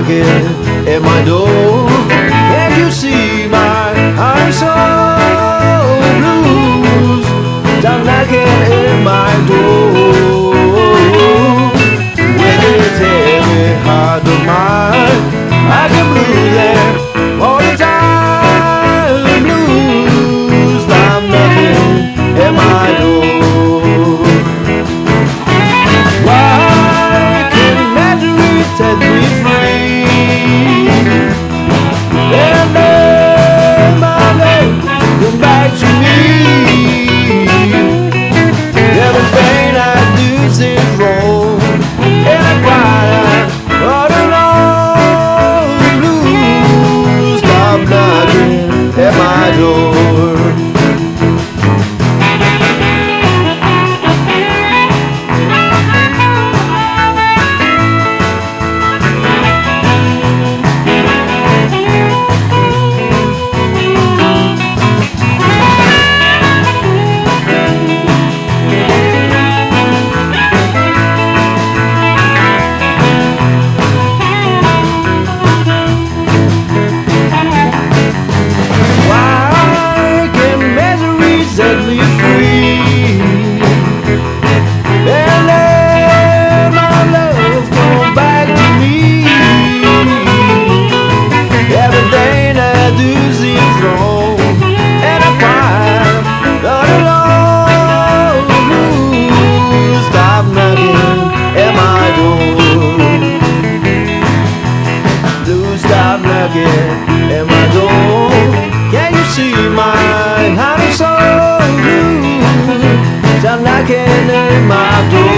knock at my door. queimado.